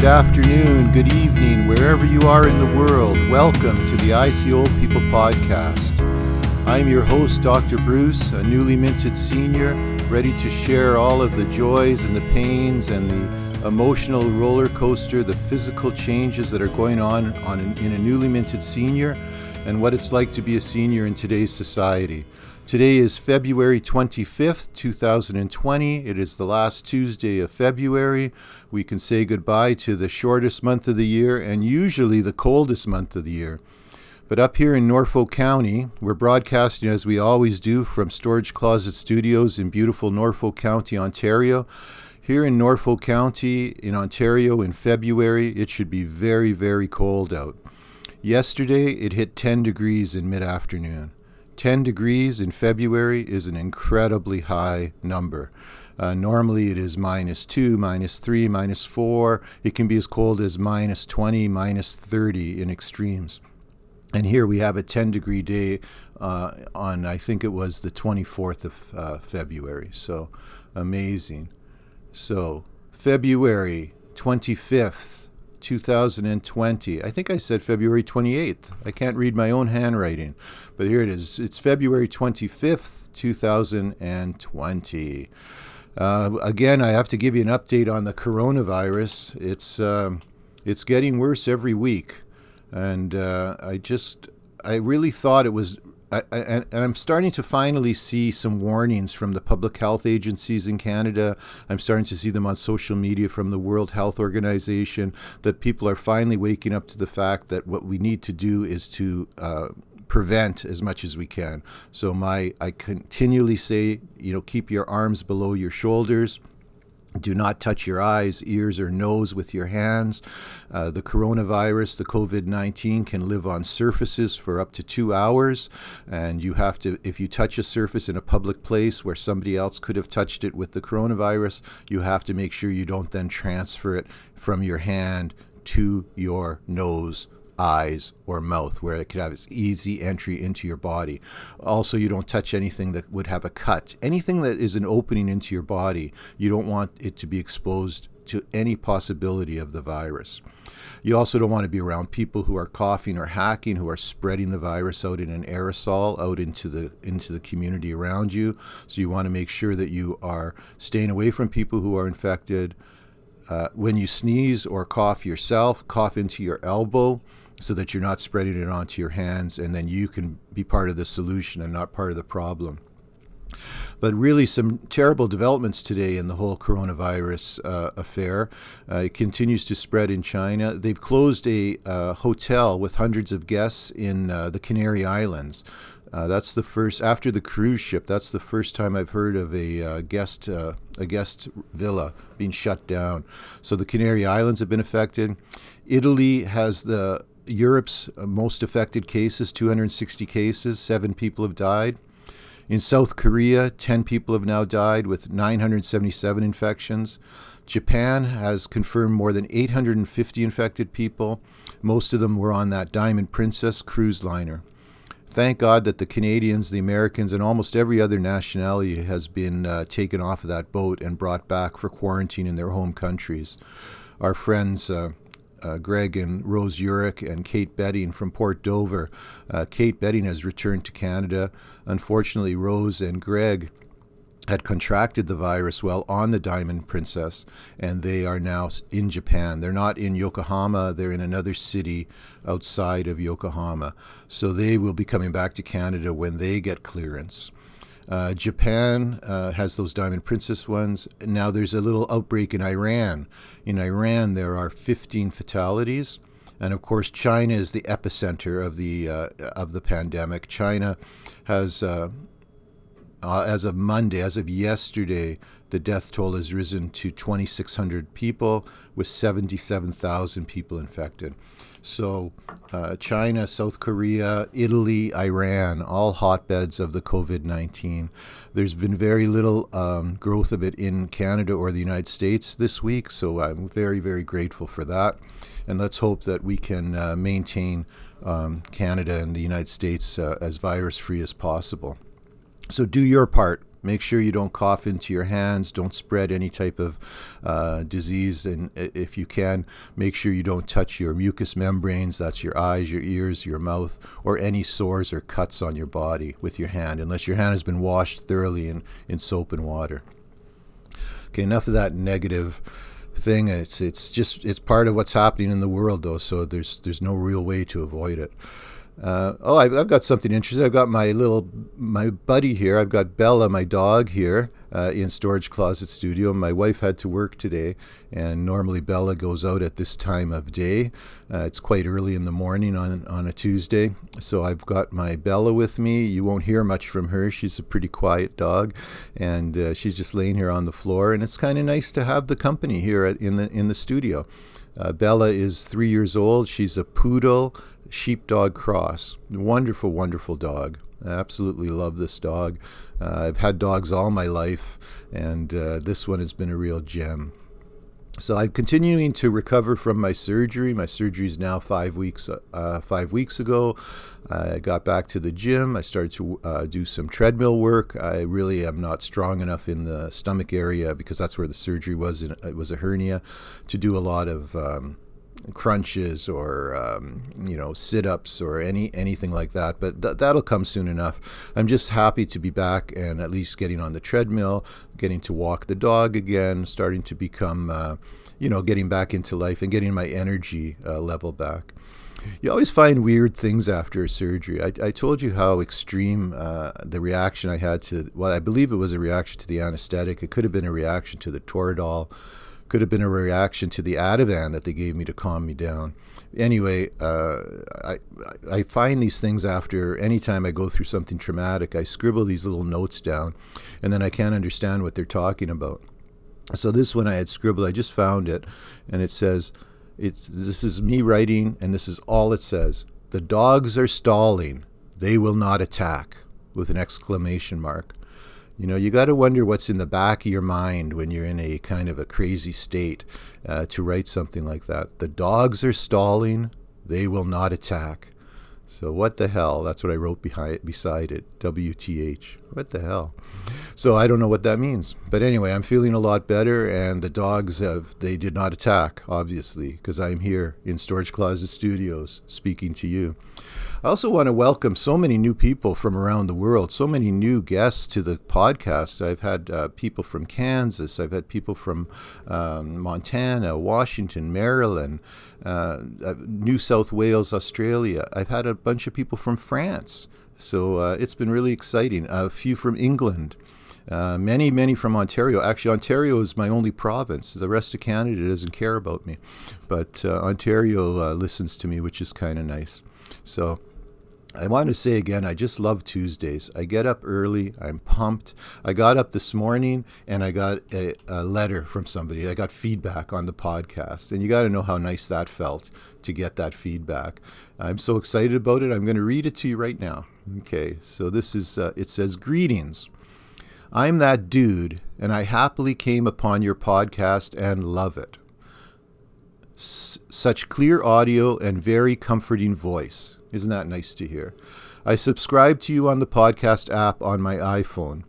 good afternoon, good evening, wherever you are in the world. Welcome to the I See Old People podcast. I'm your host, Dr. Bruce, a newly minted senior, ready to share all of the joys and the pains and the emotional roller coaster, the physical changes that are going on, on in a newly minted senior, and what it's like to be a senior in today's society. Today is February 25th, 2020. It is the last Tuesday of February. We can say goodbye to the shortest month of the year and usually the coldest month of the year. But up here in Norfolk County, we're broadcasting as we always do from Storage Closet Studios in beautiful Norfolk County, Ontario. Here in Norfolk County, in Ontario, in February, it should be very, very cold out. Yesterday, it hit 10 degrees in mid afternoon. 10 degrees in February is an incredibly high number. Uh, normally it is minus 2, minus 3, minus 4. It can be as cold as minus 20, minus 30 in extremes. And here we have a 10 degree day uh, on, I think it was the 24th of uh, February. So amazing. So, February 25th, 2020. I think I said February 28th. I can't read my own handwriting, but here it is. It's February 25th, 2020. Uh, again, I have to give you an update on the coronavirus. It's um, it's getting worse every week, and uh, I just I really thought it was I, I, and I'm starting to finally see some warnings from the public health agencies in Canada. I'm starting to see them on social media from the World Health Organization that people are finally waking up to the fact that what we need to do is to uh, prevent as much as we can. So my I continually say, you know, keep your arms below your shoulders do not touch your eyes, ears, or nose with your hands. Uh, the coronavirus, the COVID 19, can live on surfaces for up to two hours. And you have to, if you touch a surface in a public place where somebody else could have touched it with the coronavirus, you have to make sure you don't then transfer it from your hand to your nose eyes or mouth where it could have its easy entry into your body. Also, you don't touch anything that would have a cut. Anything that is an opening into your body, you don't want it to be exposed to any possibility of the virus. You also don't want to be around people who are coughing or hacking, who are spreading the virus out in an aerosol out into the into the community around you. So you want to make sure that you are staying away from people who are infected. Uh, when you sneeze or cough yourself, cough into your elbow so that you're not spreading it onto your hands and then you can be part of the solution and not part of the problem. But really, some terrible developments today in the whole coronavirus uh, affair. Uh, it continues to spread in China. They've closed a uh, hotel with hundreds of guests in uh, the Canary Islands. Uh, that's the first after the cruise ship. That's the first time I've heard of a uh, guest a guest villa being shut down. So the Canary Islands have been affected. Italy has the Europe's uh, most affected cases 260 cases, seven people have died. In South Korea, 10 people have now died with 977 infections. Japan has confirmed more than 850 infected people. Most of them were on that Diamond Princess cruise liner. Thank God that the Canadians, the Americans, and almost every other nationality has been uh, taken off of that boat and brought back for quarantine in their home countries. Our friends, uh, uh, Greg and Rose Urick and Kate Betting from Port Dover. Uh, Kate Betting has returned to Canada. Unfortunately, Rose and Greg had contracted the virus while on the Diamond Princess, and they are now in Japan. They're not in Yokohama, they're in another city outside of Yokohama. So they will be coming back to Canada when they get clearance. Uh, Japan uh, has those Diamond Princess ones. Now there's a little outbreak in Iran. In Iran, there are 15 fatalities. And of course, China is the epicenter of the uh, of the pandemic. China has, uh, as of Monday, as of yesterday, the death toll has risen to 2,600 people, with 77,000 people infected. So, uh, China, South Korea, Italy, Iran, all hotbeds of the COVID 19. There's been very little um, growth of it in Canada or the United States this week, so I'm very, very grateful for that. And let's hope that we can uh, maintain um, Canada and the United States uh, as virus free as possible. So, do your part Make sure you don't cough into your hands. Don't spread any type of uh, disease. And if you can, make sure you don't touch your mucous membranes that's your eyes, your ears, your mouth, or any sores or cuts on your body with your hand, unless your hand has been washed thoroughly in, in soap and water. Okay, enough of that negative thing. It's it's just it's part of what's happening in the world, though. So there's there's no real way to avoid it. Uh, oh, I've, I've, got something interesting. I've got my little my buddy here. I've got Bella, my dog, here uh, in Storage Closet Studio. My wife had to work today, and normally Bella goes out at this time of day. Uh, it's quite early in the morning on on a Tuesday, so I've got my Bella with me. You won't hear much from her. She's a pretty quiet dog, and uh, she's just laying here on the floor. And it's kind of nice to have the company here at, in the in the studio. Uh, Bella is three years old. She's a poodle sheepdog cross. Wonderful, wonderful dog. I absolutely love this dog. Uh, I've had dogs all my life, and uh, this one has been a real gem. So I'm continuing to recover from my surgery. My surgery is now five weeks uh, five weeks ago. I got back to the gym. I started to uh, do some treadmill work. I really am not strong enough in the stomach area because that's where the surgery was. It was a hernia to do a lot of um, crunches or um, you know sit-ups or any anything like that but th- that'll come soon enough i'm just happy to be back and at least getting on the treadmill getting to walk the dog again starting to become uh, you know getting back into life and getting my energy uh, level back you always find weird things after a surgery. I, I told you how extreme uh, the reaction I had to, well, I believe it was a reaction to the anesthetic. It could have been a reaction to the Toradol could have been a reaction to the Ativan that they gave me to calm me down. Anyway, uh, I I find these things after any time I go through something traumatic. I scribble these little notes down, and then I can't understand what they're talking about. So this one I had scribbled. I just found it, and it says, "It's this is me writing, and this is all it says. The dogs are stalling. They will not attack." With an exclamation mark. You know, you got to wonder what's in the back of your mind when you're in a kind of a crazy state uh, to write something like that. The dogs are stalling, they will not attack. So what the hell? That's what I wrote behind beside it. WTH. What the hell? So I don't know what that means. But anyway, I'm feeling a lot better and the dogs have they did not attack obviously because I'm here in Storage Closet Studios speaking to you. I also want to welcome so many new people from around the world, so many new guests to the podcast. I've had uh, people from Kansas, I've had people from um, Montana, Washington, Maryland, uh, uh, New South Wales, Australia. I've had a bunch of people from France. So uh, it's been really exciting. A few from England. Uh, many, many from Ontario. Actually, Ontario is my only province. The rest of Canada doesn't care about me, but uh, Ontario uh, listens to me, which is kind of nice. So I want to say again, I just love Tuesdays. I get up early. I'm pumped. I got up this morning and I got a, a letter from somebody. I got feedback on the podcast. And you got to know how nice that felt to get that feedback. I'm so excited about it. I'm going to read it to you right now. Okay, so this is, uh, it says, Greetings. I'm that dude, and I happily came upon your podcast and love it. S- such clear audio and very comforting voice. Isn't that nice to hear? I subscribe to you on the podcast app on my iPhone.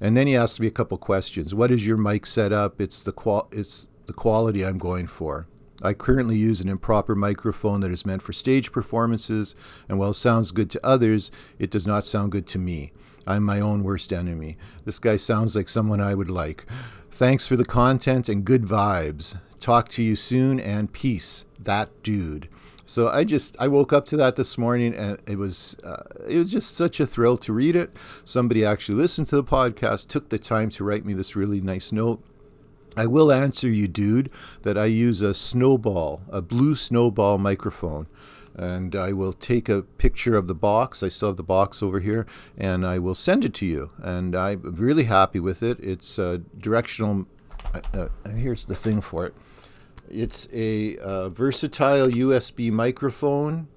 And then he asked me a couple questions. What is your mic setup? It's the qual it's the quality I'm going for. I currently use an improper microphone that is meant for stage performances, and while it sounds good to others, it does not sound good to me. I'm my own worst enemy. This guy sounds like someone I would like. Thanks for the content and good vibes. Talk to you soon and peace. That dude. So I just I woke up to that this morning, and it was uh, it was just such a thrill to read it. Somebody actually listened to the podcast, took the time to write me this really nice note. I will answer you, dude, that I use a snowball, a blue snowball microphone. And I will take a picture of the box. I still have the box over here, and I will send it to you. And I'm really happy with it. It's a directional. Uh, uh here's the thing for it it's a uh, versatile USB microphone,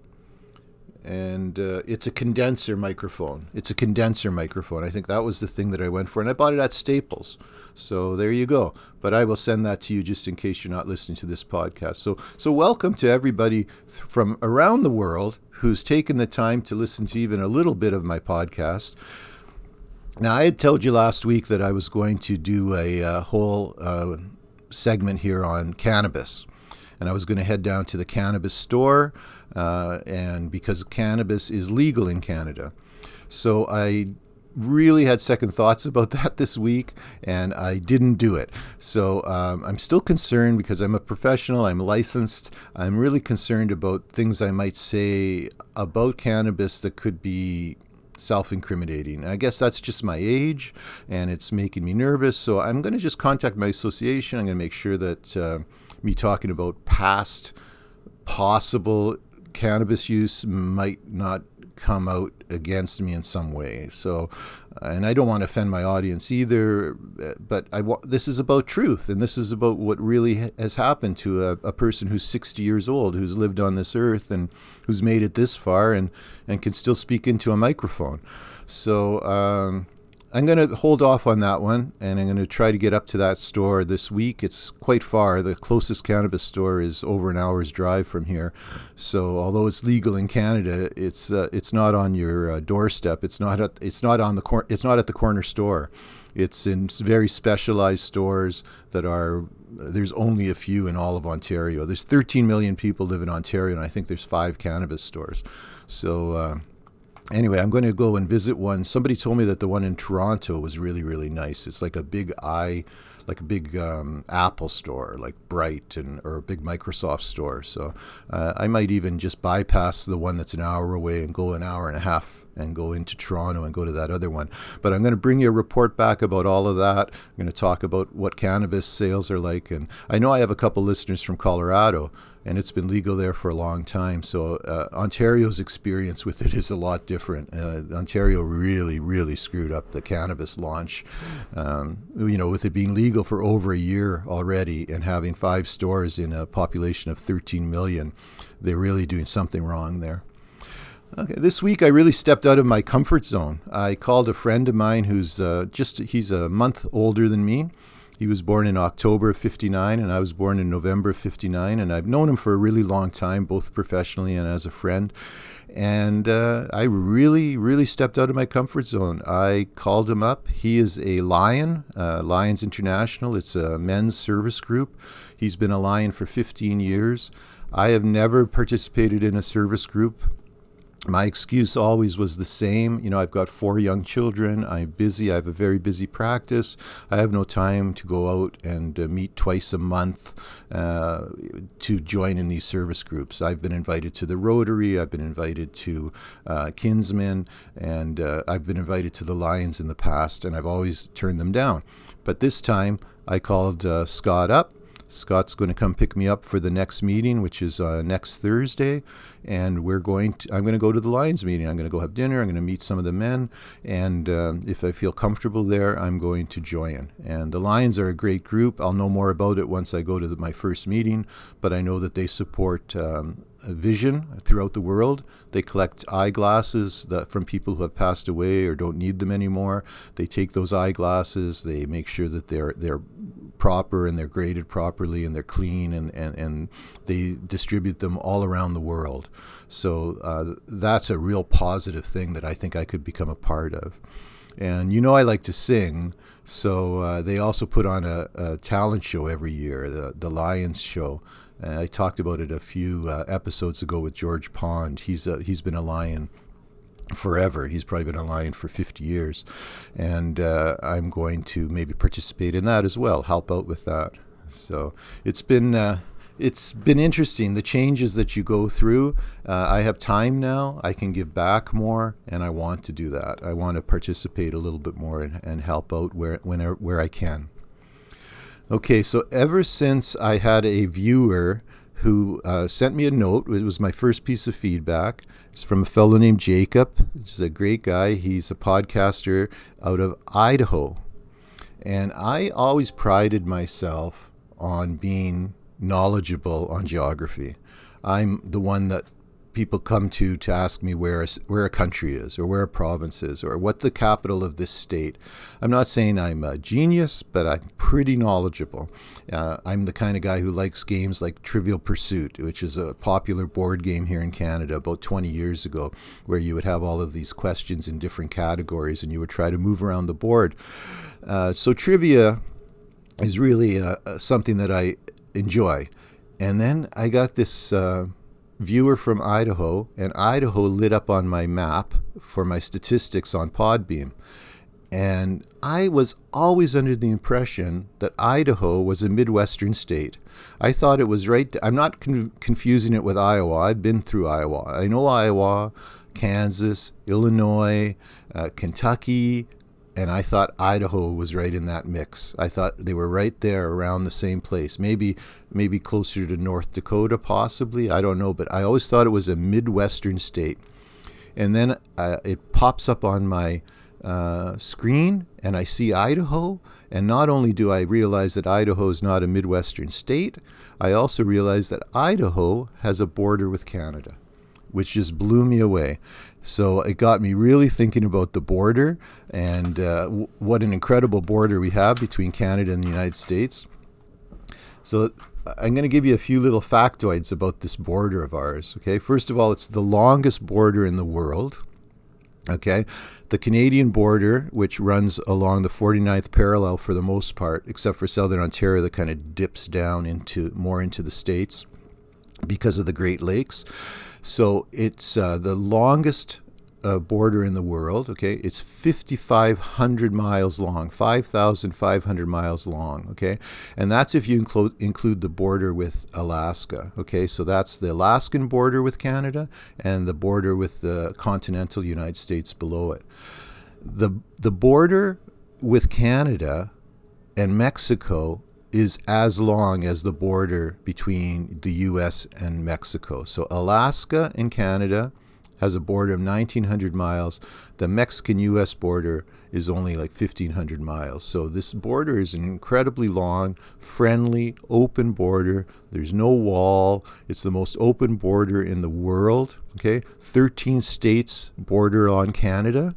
and uh, it's a condenser microphone. It's a condenser microphone. I think that was the thing that I went for, and I bought it at Staples. So there you go. But I will send that to you just in case you're not listening to this podcast. So so welcome to everybody th- from around the world who's taken the time to listen to even a little bit of my podcast. Now, I had told you last week that I was going to do a, uh, whole uh, segment here on cannabis. And I was going to head down to the cannabis store, uh, and because cannabis is legal in Canada. So I really had second thoughts about that this week, and I didn't do it. So um, I'm still concerned because I'm a professional, I'm licensed. I'm really concerned about things I might say about cannabis that could be self incriminating. I guess that's just my age and it's making me nervous. So I'm going to just contact my association. I'm going to make sure that uh, me talking about past possible cannabis use might not come out against me in some way. So, and I don't want to offend my audience either, but I wa- this is about truth, and this is about what really has happened to a, a person who's 60 years old, who's lived on this earth, and who's made it this far, and and can still speak into a microphone. So. Um, I'm going to hold off on that one, and I'm going to try to get up to that store this week. It's quite far. The closest cannabis store is over an hour's drive from here. So, although it's legal in Canada, it's uh, it's not on your uh, doorstep. It's not at, it's not on the cor- it's not at the corner store. It's in very specialized stores that are there's only a few in all of Ontario. There's 13 million people live in Ontario, and I think there's five cannabis stores. So. Uh, anyway, I'm going to go and visit one. Somebody told me that the one in Toronto was really, really nice. It's like a big eye, like a big um, Apple store, like Bright, and or a big Microsoft store. So uh, I might even just bypass the one that's an hour away and go an hour and a half and go into Toronto and go to that other one. But I'm going to bring you a report back about all of that. I'm going to talk about what cannabis sales are like. And I know I have a couple listeners from Colorado and it's been legal there for a long time. So uh, Ontario's experience with it is a lot different. Uh, Ontario really, really screwed up the cannabis launch. Um, you know, with it being legal for over a year already and having five stores in a population of 13 million, they're really doing something wrong there. Okay, this week I really stepped out of my comfort zone. I called a friend of mine who's uh, just, he's a month older than me he was born in October of 59, and I was born in November of 59. And I've known him for a really long time, both professionally and as a friend. And uh, I really, really stepped out of my comfort zone. I called him up. He is a Lion, uh, Lions International. It's a men's service group. He's been a Lion for 15 years. I have never participated in a service group my excuse always was the same. You know, I've got four young children. I'm busy. I have a very busy practice. I have no time to go out and uh, meet twice a month uh, to join in these service groups. I've been invited to the Rotary. I've been invited to uh, Kinsmen, and uh, I've been invited to the Lions in the past, and I've always turned them down. But this time, I called uh, Scott up Scott's going to come pick me up for the next meeting, which is uh, next Thursday, and we're going. To, I'm going to go to the Lions meeting. I'm going to go have dinner. I'm going to meet some of the men, and um, if I feel comfortable there, I'm going to join. And the Lions are a great group. I'll know more about it once I go to the, my first meeting, but I know that they support um, vision throughout the world. They collect eyeglasses that, from people who have passed away or don't need them anymore. They take those eyeglasses. They make sure that they're they're proper and they're graded properly and they're clean and, and, and they distribute them all around the world. So uh, that's a real positive thing that I think I could become a part of. And you know, I like to sing. So uh, they also put on a, a, talent show every year, the, the Lions Show. Uh, I talked about it a few uh, episodes ago with George Pond. He's a, he's been a lion forever. He's probably been a lion for 50 years. And uh, I'm going to maybe participate in that as well, help out with that. So it's been. Uh, it's been interesting the changes that you go through. Uh, I have time now. I can give back more, and I want to do that. I want to participate a little bit more and, and help out where whenever where I can. Okay, so ever since I had a viewer who uh, sent me a note, it was my first piece of feedback. It's from a fellow named Jacob. He's a great guy. He's a podcaster out of Idaho. And I always prided myself on being knowledgeable on geography. I'm the one that people come to to ask me where a, where a country is or where a province is or what the capital of this state. I'm not saying I'm a genius, but I'm pretty knowledgeable. Uh, I'm the kind of guy who likes games like Trivial Pursuit, which is a popular board game here in Canada about 20 years ago, where you would have all of these questions in different categories and you would try to move around the board. Uh, so trivia is really uh, uh something that I enjoy. And then I got this uh, viewer from Idaho, and Idaho lit up on my map for my statistics on Podbean. And I was always under the impression that Idaho was a Midwestern state. I thought it was right. I'm not con- confusing it with Iowa. I've been through Iowa. I know Iowa, Kansas, Illinois, uh, Kentucky, and I thought Idaho was right in that mix. I thought they were right there around the same place. Maybe maybe closer to North Dakota possibly. I don't know, but I always thought it was a midwestern state. And then uh, it pops up on my uh, screen and I see Idaho, and not only do I realize that Idaho is not a midwestern state, I also realize that Idaho has a border with Canada which just blew me away. So it got me really thinking about the border and uh, w- what an incredible border we have between Canada and the United States. So I'm going to give you a few little factoids about this border of ours. Okay, first of all, it's the longest border in the world. Okay, the Canadian border, which runs along the 49th parallel for the most part, except for southern Ontario, that kind of dips down into more into the states because of the Great Lakes. So it's uh, the longest uh, border in the world. Okay, it's 5,500 miles long, 5,500 miles long. Okay, and that's if you include include the border with Alaska. Okay, so that's the Alaskan border with Canada and the border with the continental United States below it. The the border with Canada and Mexico is as long as the border between the US and Mexico. So Alaska and Canada has a border of 1900 miles. The Mexican US border is only like 1500 miles. So this border is an incredibly long, friendly, open border. There's no wall. It's the most open border in the world, okay? 13 states border on Canada.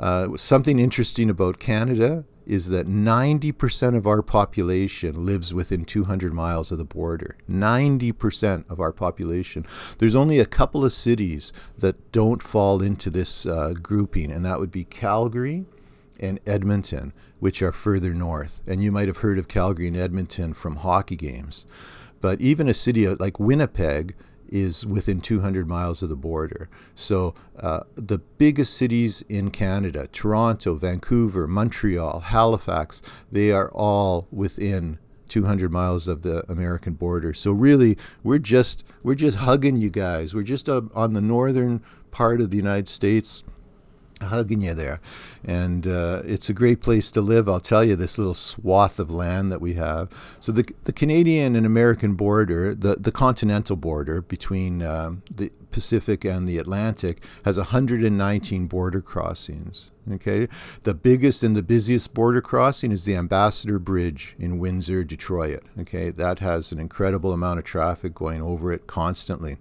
Uh, something interesting about Canada is that 90% of our population lives within 200 miles of the border. 90% of our population. There's only a couple of cities that don't fall into this uh, grouping, and that would be Calgary and Edmonton, which are further north. And you might have heard of Calgary and Edmonton from hockey games. But even a city like Winnipeg, is within 200 miles of the border. So uh, the biggest cities in Canada, Toronto, Vancouver, Montreal, Halifax, they are all within 200 miles of the American border. So really, we're just we're just hugging you guys. We're just uh, on the northern part of the United States hugging you there. And uh, it's a great place to live, I'll tell you, this little swath of land that we have. So, the, the Canadian and American border, the, the continental border between um, the Pacific and the Atlantic, has 119 border crossings. Okay, the biggest and the busiest border crossing is the Ambassador Bridge in Windsor, Detroit. Okay, that has an incredible amount of traffic going over it constantly.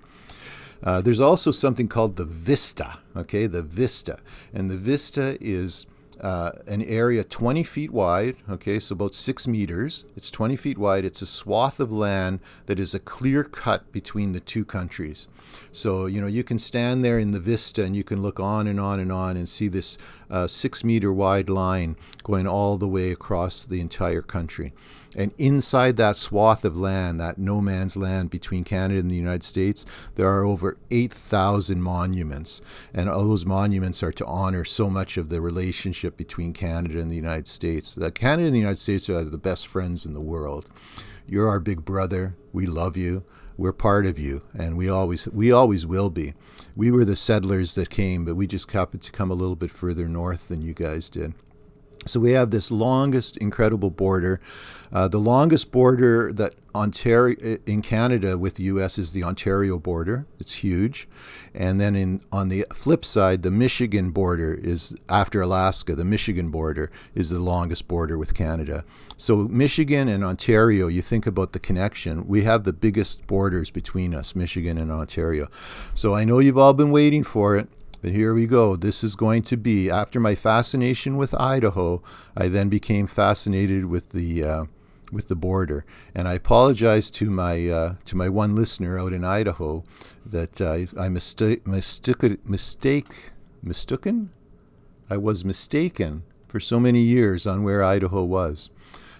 Uh, there's also something called the vista, okay, the vista. And the vista is uh, an area 20 feet wide, okay, so about six meters. It's 20 feet wide. It's a swath of land that is a clear cut between the two countries. So, you know, you can stand there in the vista and you can look on and on and on and see this uh, six meter wide line going all the way across the entire country. And inside that swath of land, that no man's land between Canada and the United States, there are over 8,000 monuments. And all those monuments are to honor so much of the relationship between Canada and the United States. That Canada and the United States are the best friends in the world. You're our big brother. We love you we're part of you and we always we always will be we were the settlers that came but we just happened to come a little bit further north than you guys did So we have this longest, incredible border. Uh, the longest border that Ontario in Canada with the U.S. is the Ontario border. It's huge, and then in on the flip side, the Michigan border is after Alaska. The Michigan border is the longest border with Canada. So Michigan and Ontario, you think about the connection. We have the biggest borders between us, Michigan and Ontario. So I know you've all been waiting for it. But here we go. This is going to be after my fascination with Idaho. I then became fascinated with the uh, with the border, and I apologize to my uh, to my one listener out in Idaho that uh, I mistake mistake mistake mistaken. I was mistaken for so many years on where Idaho was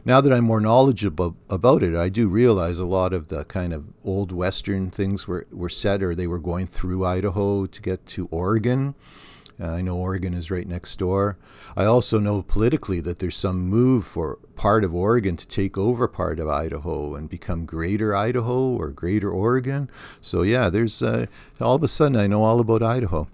now that I'm more knowledgeable about it, I do realize a lot of the kind of old Western things were, were said or they were going through Idaho to get to Oregon. Uh, I know Oregon is right next door. I also know politically that there's some move for part of Oregon to take over part of Idaho and become Greater Idaho or Greater Oregon. So, yeah, there's uh, all of a sudden I know all about Idaho.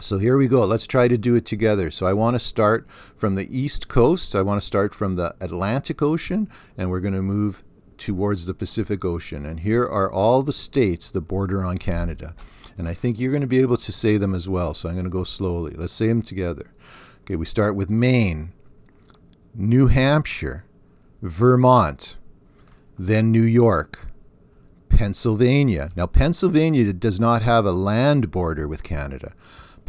So here we go. Let's try to do it together. So I want to start from the east coast. I want to start from the Atlantic Ocean, and we're going to move towards the Pacific Ocean. And here are all the states that border on Canada. And I think you're going to be able to say them as well. So I'm going to go slowly. Let's say them together. Okay, we start with Maine, New Hampshire, Vermont, then New York, Pennsylvania. Now, Pennsylvania does not have a land border with Canada.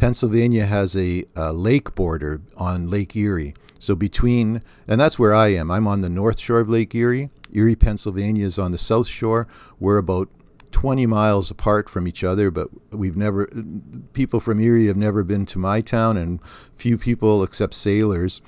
Pennsylvania has a, a, lake border on Lake Erie. So between, and that's where I am. I'm on the north shore of Lake Erie. Erie, Pennsylvania is on the south shore. We're about 20 miles apart from each other, but we've never, people from Erie have never been to my town, and few people except sailors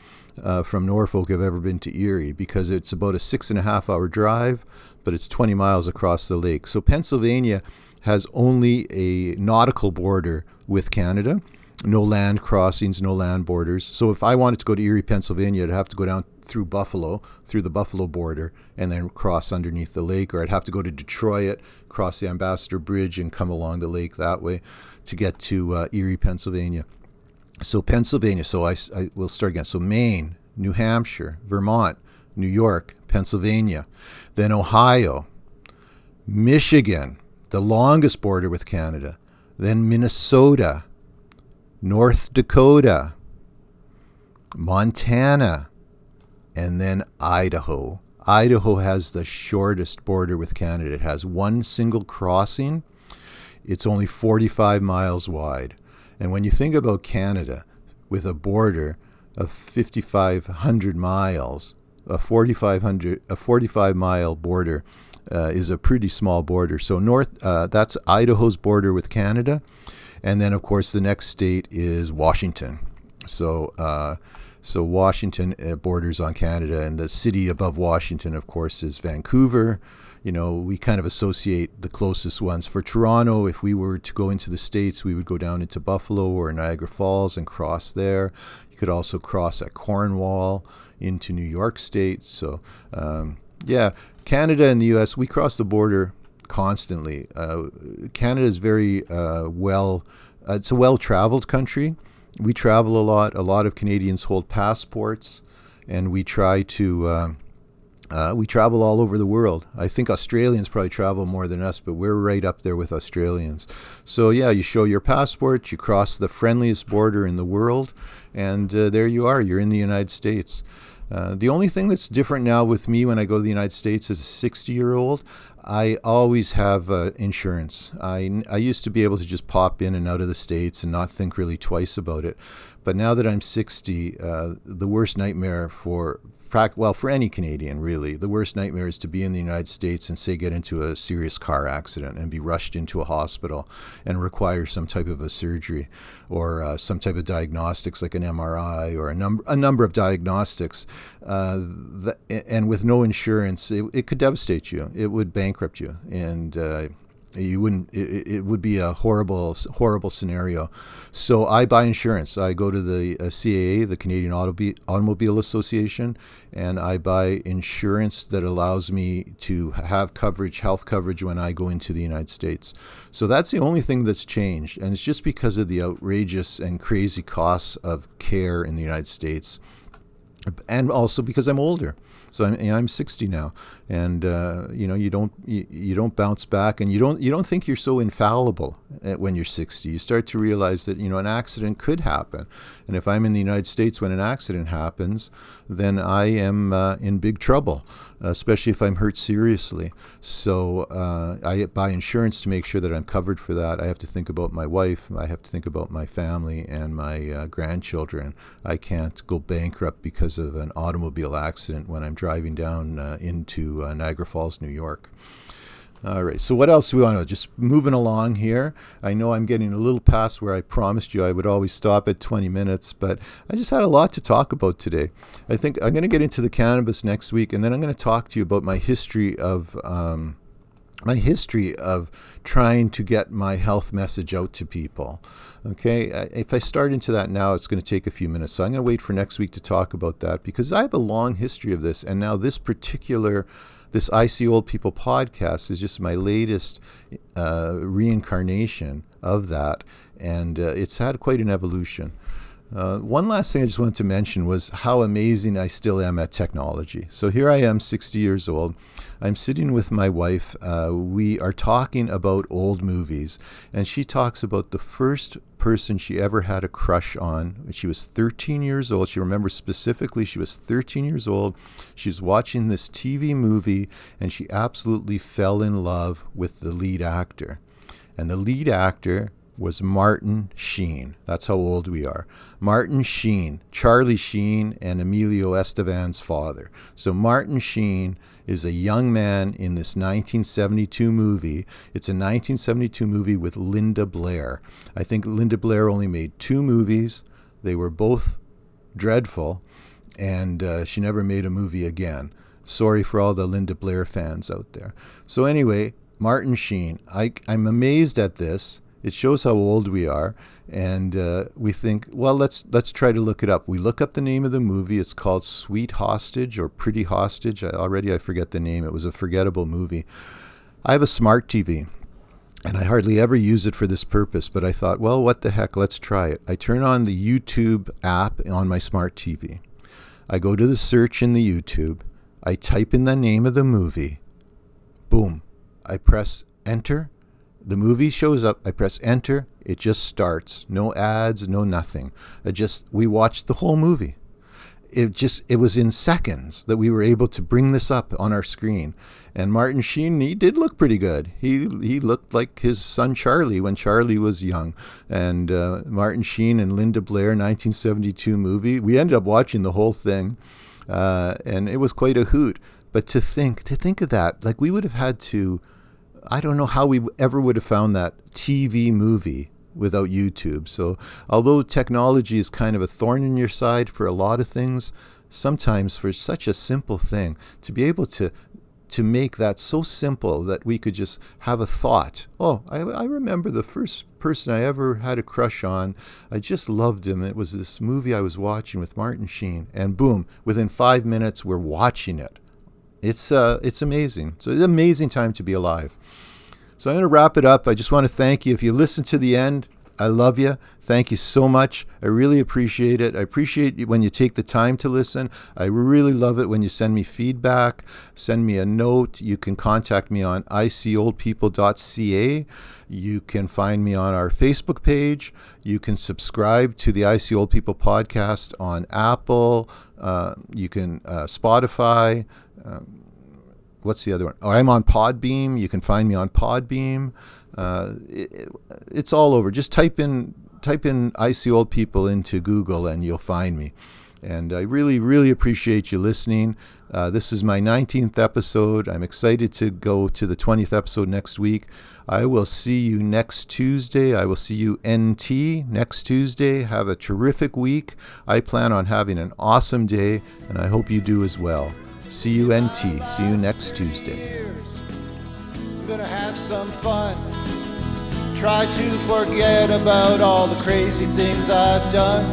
uh, from Norfolk have ever been to Erie because it's about a six and a half hour drive, but it's 20 miles across the lake. So Pennsylvania has only a nautical border with Canada. No land crossings, no land borders. So if I wanted to go to Erie, Pennsylvania, I'd have to go down through Buffalo, through the Buffalo border, and then cross underneath the lake. Or I'd have to go to Detroit, cross the Ambassador Bridge, and come along the lake that way to get to uh, Erie, Pennsylvania. So Pennsylvania. So I, I will start again. So Maine, New Hampshire, Vermont, New York, Pennsylvania, then Ohio, Michigan, the longest border with Canada, then Minnesota, North Dakota, Montana, and then Idaho. Idaho has the shortest border with Canada. It has one single crossing. It's only 45 miles wide. And when you think about Canada with a border of 5,500 miles, a 4,500, a 45 mile border uh, is a pretty small border. So north, uh, that's Idaho's border with Canada, and then of course the next state is Washington. So uh, so Washington uh, borders on Canada, and the city above Washington, of course, is Vancouver. You know, we kind of associate the closest ones. For Toronto, if we were to go into the States, we would go down into Buffalo or Niagara Falls and cross there. You could also cross at Cornwall into New York State. So, um, yeah, Canada and the U.S. we cross the border constantly. Uh, Canada is very uh, well. Uh, it's a well-traveled country. We travel a lot. A lot of Canadians hold passports, and we try to. Uh, uh, we travel all over the world. I think Australians probably travel more than us, but we're right up there with Australians. So, yeah, you show your passport, you cross the friendliest border in the world, and uh, there you are. You're in the United States. Uh, the only thing that's different now with me when I go to the United States as a 60 year old, I always have uh, insurance. I, I used to be able to just pop in and out of the States and not think really twice about it. But now that I'm 60, uh, the worst nightmare for, well, for any Canadian, really, the worst nightmare is to be in the United States and say get into a serious car accident and be rushed into a hospital and require some type of a surgery or uh, some type of diagnostics like an MRI or a number a number of diagnostics. Uh, the, and with no insurance, it, it, could devastate you. It would bankrupt you, and uh, you wouldn't it, it, would be a horrible horrible scenario. So i buy insurance. I go to the uh, caa the canadian automobile association and i buy insurance that allows me to have coverage health coverage when i go into the united states. So that's the only thing that's changed and it's just because of the outrageous and crazy costs of care in the united states and also because I'm older. So I'm, I'm 60 now, and uh, you know you don't you, you, don't bounce back, and you don't you don't think you're so infallible when you're 60. You start to realize that you know an accident could happen, and if I'm in the United States when an accident happens, then I am uh, in big trouble, especially if I'm hurt seriously. So uh, I buy insurance to make sure that I'm covered for that. I have to think about my wife, I have to think about my family and my uh, grandchildren. I can't go bankrupt because of an automobile accident when I'm driving down uh, uh, Niagara Falls, New York. All right. So what else do we want to? Just moving along here. I know I'm getting a little past where I promised you I would always stop at 20 minutes, but I just had a lot to talk about today. I think I'm going to get into the cannabis next week, and then I'm going to talk to you about my history of um, my history of trying to get my health message out to people. Okay, if I start into that now, it's going to take a few minutes. So I'm going to wait for next week to talk about that because I have a long history of this, and now this particular this I See Old People podcast is just my latest uh, reincarnation of that, and uh, it's had quite an evolution. Uh, one last thing I just wanted to mention was how amazing I still am at technology. So here I am, 60 years old. I'm sitting with my wife. Uh, we are talking about old movies, and she talks about the first person she ever had a crush on. She was 13 years old. She remembers specifically she was 13 years old. She was watching this TV movie, and she absolutely fell in love with the lead actor. And the lead actor was Martin Sheen. That's how old we are. Martin Sheen, Charlie Sheen, and Emilio Estevez's father. So Martin Sheen is a young man in this 1972 movie. It's a 1972 movie with Linda Blair. I think Linda Blair only made two movies. They were both dreadful, and uh, she never made a movie again. Sorry for all the Linda Blair fans out there. So, anyway, Martin Sheen. I, I'm amazed at this it shows how old we are, and uh, we think, well, let's let's try to look it up. We look up the name of the movie. It's called Sweet Hostage or Pretty Hostage. I, already I forget the name. It was a forgettable movie. I have a smart TV, and I hardly ever use it for this purpose. But I thought, well, what the heck? Let's try it. I turn on the YouTube app on my smart TV. I go to the search in the YouTube. I type in the name of the movie. Boom. I press enter the movie shows up. I press enter. It just starts. No ads, no nothing. I just we watched the whole movie. It just it was in seconds that we were able to bring this up on our screen. And Martin Sheen, he did look pretty good. He he looked like his son Charlie when Charlie was young. And uh, Martin Sheen and Linda Blair, 1972 movie. We ended up watching the whole thing, uh, and it was quite a hoot. But to think to think of that, like we would have had to I don't know how we ever would have found that TV movie without YouTube. So, although technology is kind of a thorn in your side for a lot of things, sometimes for such a simple thing, to be able to to make that so simple that we could just have a thought. Oh, I, I remember the first person I ever had a crush on. I just loved him. It was this movie I was watching with Martin Sheen, and boom, within five minutes we're watching it. It's uh, it's amazing. So it's an amazing time to be alive. So I'm going to wrap it up. I just want to thank you. If you listen to the end, I love you. Thank you so much. I really appreciate it. I appreciate you when you take the time to listen. I really love it when you send me feedback, send me a note. You can contact me on icoldpeople.ca. You can find me on our Facebook page. You can subscribe to the I See Old People podcast on Apple. Uh, you can uh, Spotify. Um, what's the other one? Oh, I'm on Podbean. You can find me on Podbean. Uh, it, it's all over. Just type in type in I see old people into Google and you'll find me. And I really, really appreciate you listening. Uh, this is my 19th episode. I'm excited to go to the 20th episode next week. I will see you next Tuesday. I will see you NT next Tuesday. Have a terrific week. I plan on having an awesome day, and I hope you do as well. See you. See you next Tuesday. Gonna have some fun. Try to forget about all the crazy things I've done.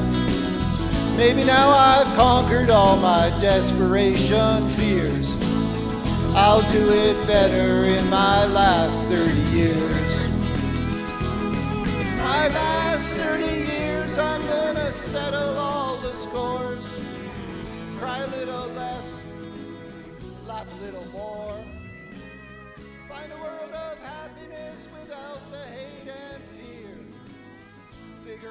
Maybe now I've conquered all my desperation fears. I'll do it better in my last 30 years. My last 30 years, I'm gonna settle all the scores. Cry a little less, little more. Find a world of happiness without the hate